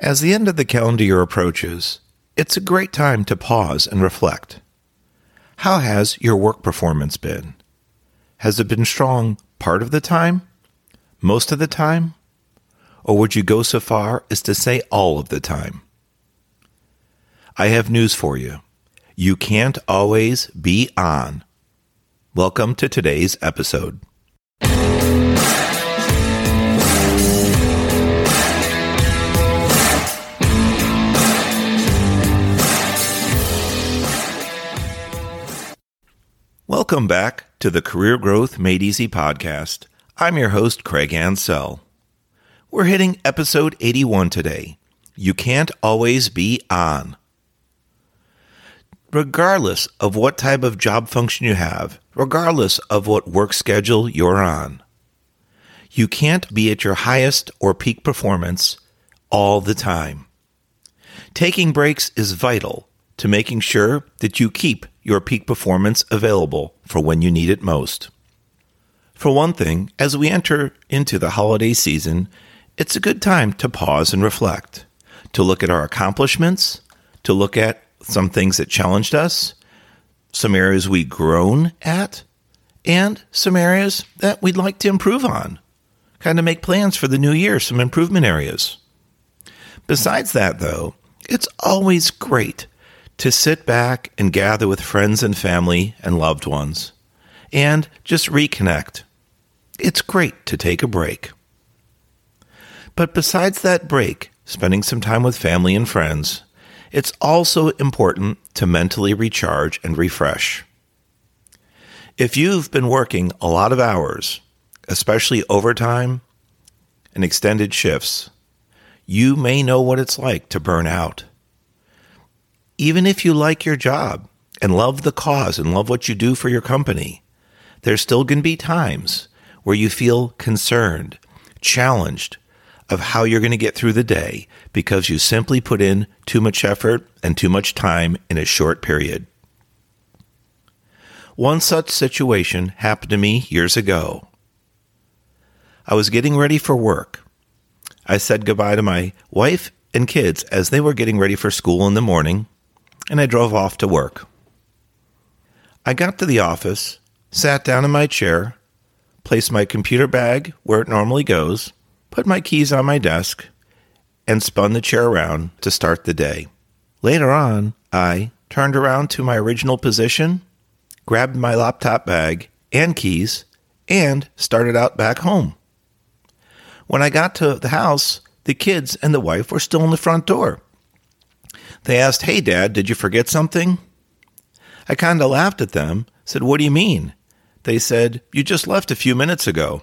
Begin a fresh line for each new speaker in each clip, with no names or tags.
As the end of the calendar year approaches, it's a great time to pause and reflect. How has your work performance been? Has it been strong part of the time? Most of the time? Or would you go so far as to say all of the time? I have news for you. You can't always be on. Welcome to today's episode. Welcome back to the Career Growth Made Easy podcast. I'm your host, Craig Ansell. We're hitting episode 81 today. You can't always be on. Regardless of what type of job function you have, regardless of what work schedule you're on, you can't be at your highest or peak performance all the time. Taking breaks is vital to making sure that you keep your peak performance available for when you need it most. For one thing, as we enter into the holiday season, it's a good time to pause and reflect, to look at our accomplishments, to look at some things that challenged us, some areas we grown at, and some areas that we'd like to improve on. Kind of make plans for the new year, some improvement areas. Besides that, though, it's always great to sit back and gather with friends and family and loved ones and just reconnect. It's great to take a break. But besides that break, spending some time with family and friends, it's also important to mentally recharge and refresh. If you've been working a lot of hours, especially overtime and extended shifts, you may know what it's like to burn out even if you like your job and love the cause and love what you do for your company, there's still going to be times where you feel concerned, challenged of how you're going to get through the day because you simply put in too much effort and too much time in a short period. One such situation happened to me years ago. I was getting ready for work. I said goodbye to my wife and kids as they were getting ready for school in the morning and I drove off to work. I got to the office, sat down in my chair, placed my computer bag where it normally goes, put my keys on my desk, and spun the chair around to start the day. Later on, I turned around to my original position, grabbed my laptop bag and keys, and started out back home. When I got to the house, the kids and the wife were still in the front door. They asked, Hey, Dad, did you forget something? I kind of laughed at them, said, What do you mean? They said, You just left a few minutes ago.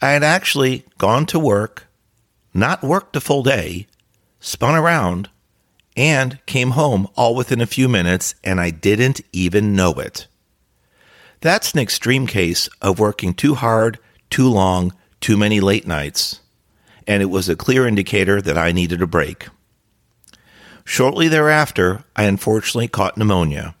I had actually gone to work, not worked a full day, spun around, and came home all within a few minutes, and I didn't even know it. That's an extreme case of working too hard, too long, too many late nights, and it was a clear indicator that I needed a break. Shortly thereafter, I unfortunately caught pneumonia.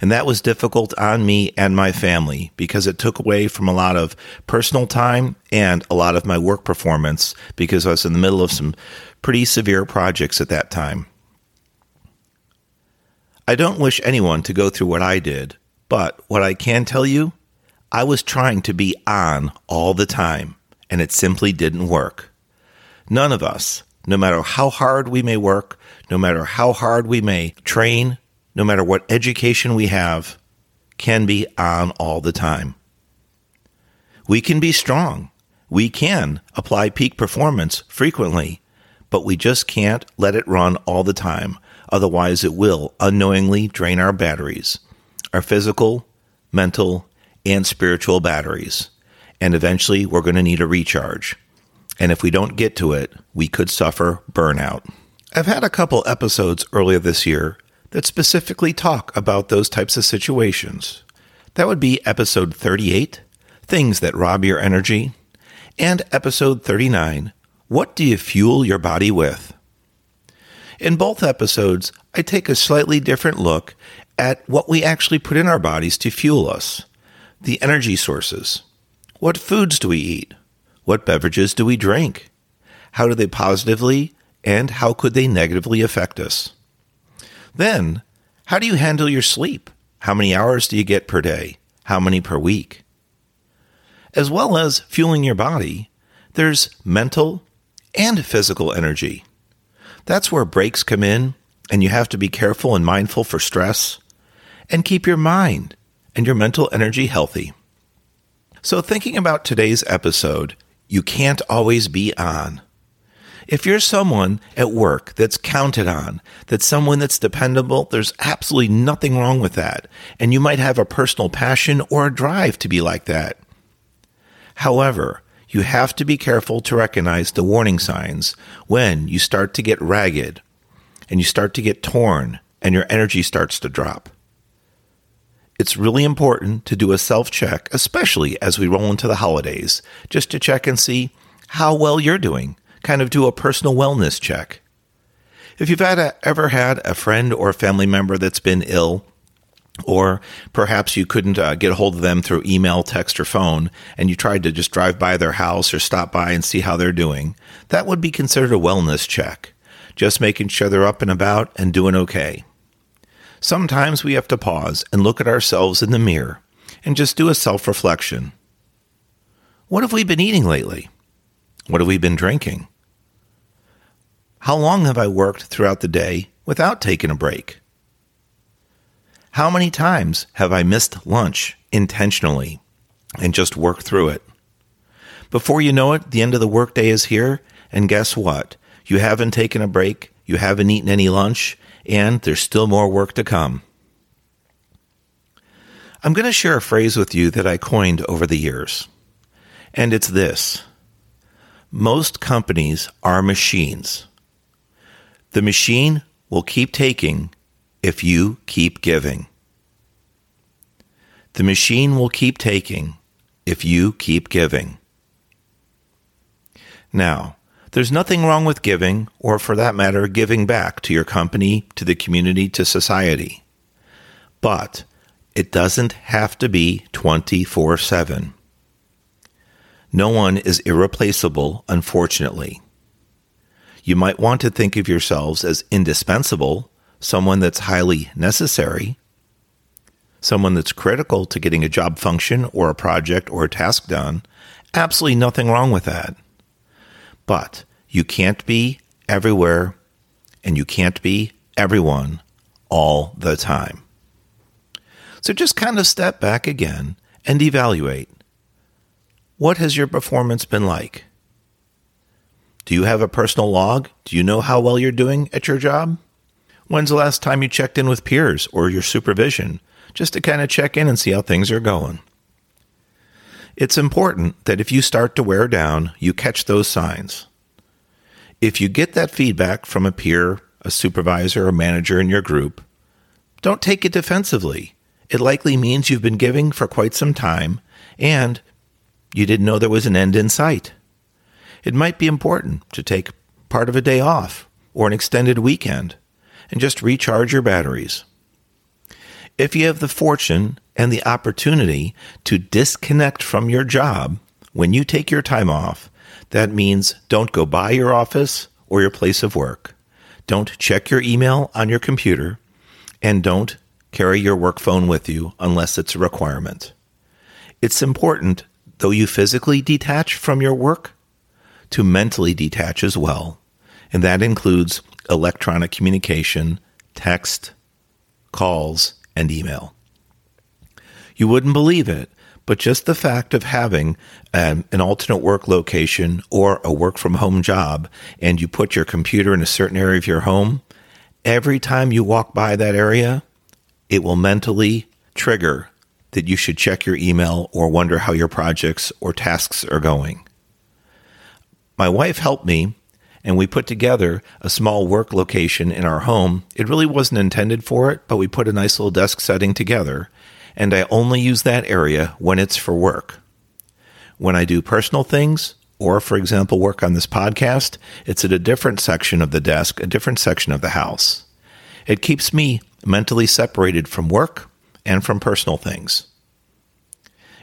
And that was difficult on me and my family because it took away from a lot of personal time and a lot of my work performance because I was in the middle of some pretty severe projects at that time. I don't wish anyone to go through what I did, but what I can tell you, I was trying to be on all the time, and it simply didn't work. None of us, no matter how hard we may work, no matter how hard we may train, no matter what education we have, can be on all the time. We can be strong. We can apply peak performance frequently, but we just can't let it run all the time. Otherwise, it will unknowingly drain our batteries, our physical, mental, and spiritual batteries. And eventually, we're going to need a recharge. And if we don't get to it, we could suffer burnout. I've had a couple episodes earlier this year that specifically talk about those types of situations. That would be episode 38, Things That Rob Your Energy, and episode 39, What Do You Fuel Your Body With? In both episodes, I take a slightly different look at what we actually put in our bodies to fuel us, the energy sources. What foods do we eat? What beverages do we drink? How do they positively and how could they negatively affect us? Then, how do you handle your sleep? How many hours do you get per day? How many per week? As well as fueling your body, there's mental and physical energy. That's where breaks come in, and you have to be careful and mindful for stress and keep your mind and your mental energy healthy. So, thinking about today's episode, you can't always be on. If you're someone at work that's counted on, that's someone that's dependable, there's absolutely nothing wrong with that. And you might have a personal passion or a drive to be like that. However, you have to be careful to recognize the warning signs when you start to get ragged and you start to get torn and your energy starts to drop. It's really important to do a self check, especially as we roll into the holidays, just to check and see how well you're doing kind of do a personal wellness check. If you've had a, ever had a friend or family member that's been ill, or perhaps you couldn't uh, get a hold of them through email, text, or phone, and you tried to just drive by their house or stop by and see how they're doing, that would be considered a wellness check, just making sure they're up and about and doing okay. Sometimes we have to pause and look at ourselves in the mirror and just do a self reflection. What have we been eating lately? What have we been drinking? How long have I worked throughout the day without taking a break? How many times have I missed lunch intentionally and just worked through it? Before you know it, the end of the workday is here, and guess what? You haven't taken a break, you haven't eaten any lunch, and there's still more work to come. I'm going to share a phrase with you that I coined over the years, and it's this Most companies are machines. The machine will keep taking if you keep giving. The machine will keep taking if you keep giving. Now, there's nothing wrong with giving, or for that matter, giving back to your company, to the community, to society. But it doesn't have to be 24 7. No one is irreplaceable, unfortunately. You might want to think of yourselves as indispensable, someone that's highly necessary, someone that's critical to getting a job function or a project or a task done. Absolutely nothing wrong with that. But you can't be everywhere and you can't be everyone all the time. So just kind of step back again and evaluate. What has your performance been like? Do you have a personal log? Do you know how well you're doing at your job? When's the last time you checked in with peers or your supervision just to kind of check in and see how things are going? It's important that if you start to wear down, you catch those signs. If you get that feedback from a peer, a supervisor, or manager in your group, don't take it defensively. It likely means you've been giving for quite some time and you didn't know there was an end in sight it might be important to take part of a day off or an extended weekend and just recharge your batteries. If you have the fortune and the opportunity to disconnect from your job when you take your time off, that means don't go by your office or your place of work. Don't check your email on your computer and don't carry your work phone with you unless it's a requirement. It's important, though you physically detach from your work, to mentally detach as well. And that includes electronic communication, text, calls, and email. You wouldn't believe it, but just the fact of having um, an alternate work location or a work from home job, and you put your computer in a certain area of your home, every time you walk by that area, it will mentally trigger that you should check your email or wonder how your projects or tasks are going. My wife helped me, and we put together a small work location in our home. It really wasn't intended for it, but we put a nice little desk setting together, and I only use that area when it's for work. When I do personal things, or for example, work on this podcast, it's at a different section of the desk, a different section of the house. It keeps me mentally separated from work and from personal things.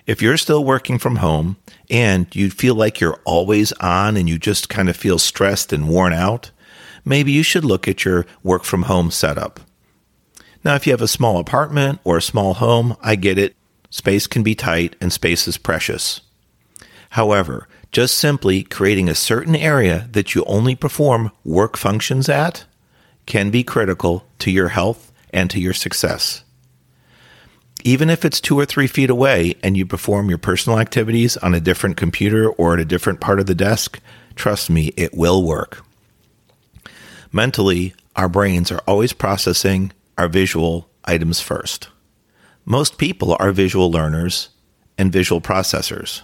If you're still working from home and you feel like you're always on and you just kind of feel stressed and worn out, maybe you should look at your work from home setup. Now, if you have a small apartment or a small home, I get it. Space can be tight and space is precious. However, just simply creating a certain area that you only perform work functions at can be critical to your health and to your success. Even if it's two or three feet away and you perform your personal activities on a different computer or at a different part of the desk, trust me, it will work. Mentally, our brains are always processing our visual items first. Most people are visual learners and visual processors.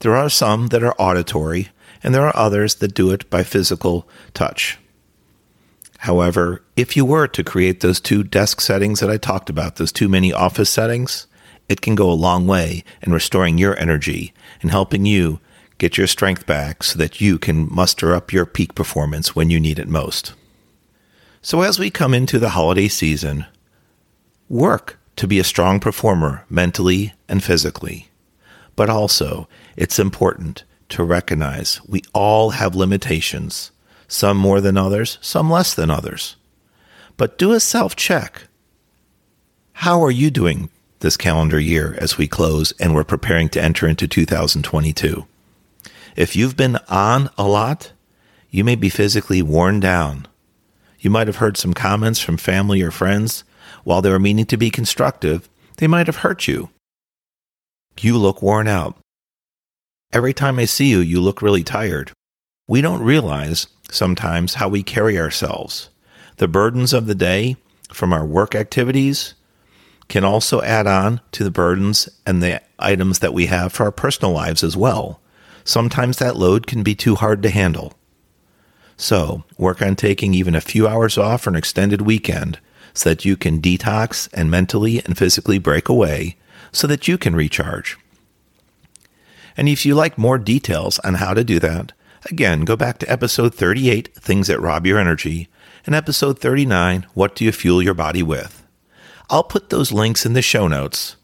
There are some that are auditory, and there are others that do it by physical touch. However, if you were to create those two desk settings that I talked about, those two mini office settings, it can go a long way in restoring your energy and helping you get your strength back so that you can muster up your peak performance when you need it most. So, as we come into the holiday season, work to be a strong performer mentally and physically. But also, it's important to recognize we all have limitations some more than others, some less than others. But do a self check. How are you doing this calendar year as we close and we're preparing to enter into 2022? If you've been on a lot, you may be physically worn down. You might have heard some comments from family or friends. While they were meaning to be constructive, they might have hurt you. You look worn out. Every time I see you, you look really tired. We don't realize sometimes how we carry ourselves. The burdens of the day from our work activities can also add on to the burdens and the items that we have for our personal lives as well. Sometimes that load can be too hard to handle. So, work on taking even a few hours off for an extended weekend so that you can detox and mentally and physically break away so that you can recharge. And if you like more details on how to do that, Again, go back to episode 38, Things That Rob Your Energy, and episode 39, What Do You Fuel Your Body With? I'll put those links in the show notes.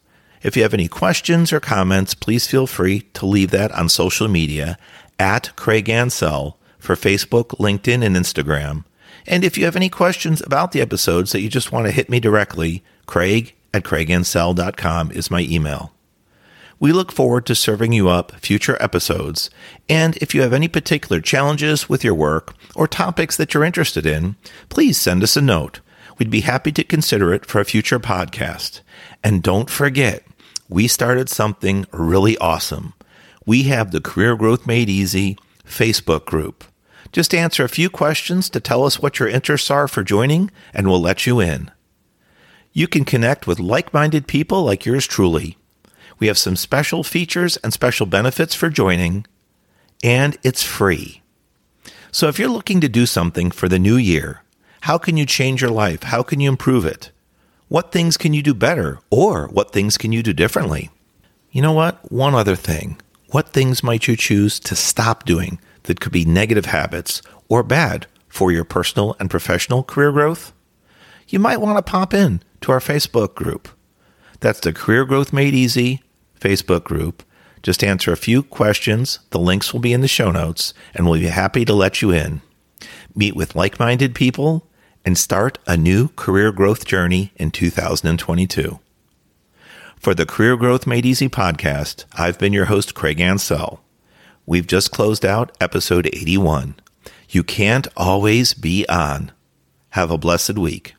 If you have any questions or comments, please feel free to leave that on social media at Craig Ansell for Facebook, LinkedIn, and Instagram. And if you have any questions about the episodes that you just want to hit me directly, Craig at craigansell.com is my email. We look forward to serving you up future episodes. And if you have any particular challenges with your work or topics that you're interested in, please send us a note. We'd be happy to consider it for a future podcast. And don't forget, we started something really awesome. We have the Career Growth Made Easy Facebook group. Just answer a few questions to tell us what your interests are for joining, and we'll let you in. You can connect with like minded people like yours truly. We have some special features and special benefits for joining, and it's free. So if you're looking to do something for the new year, how can you change your life? How can you improve it? What things can you do better? Or what things can you do differently? You know what? One other thing. What things might you choose to stop doing that could be negative habits or bad for your personal and professional career growth? You might want to pop in to our Facebook group. That's the Career Growth Made Easy Facebook group. Just answer a few questions. The links will be in the show notes, and we'll be happy to let you in. Meet with like minded people and start a new career growth journey in 2022. For the Career Growth Made Easy podcast, I've been your host, Craig Ansell. We've just closed out episode 81. You can't always be on. Have a blessed week.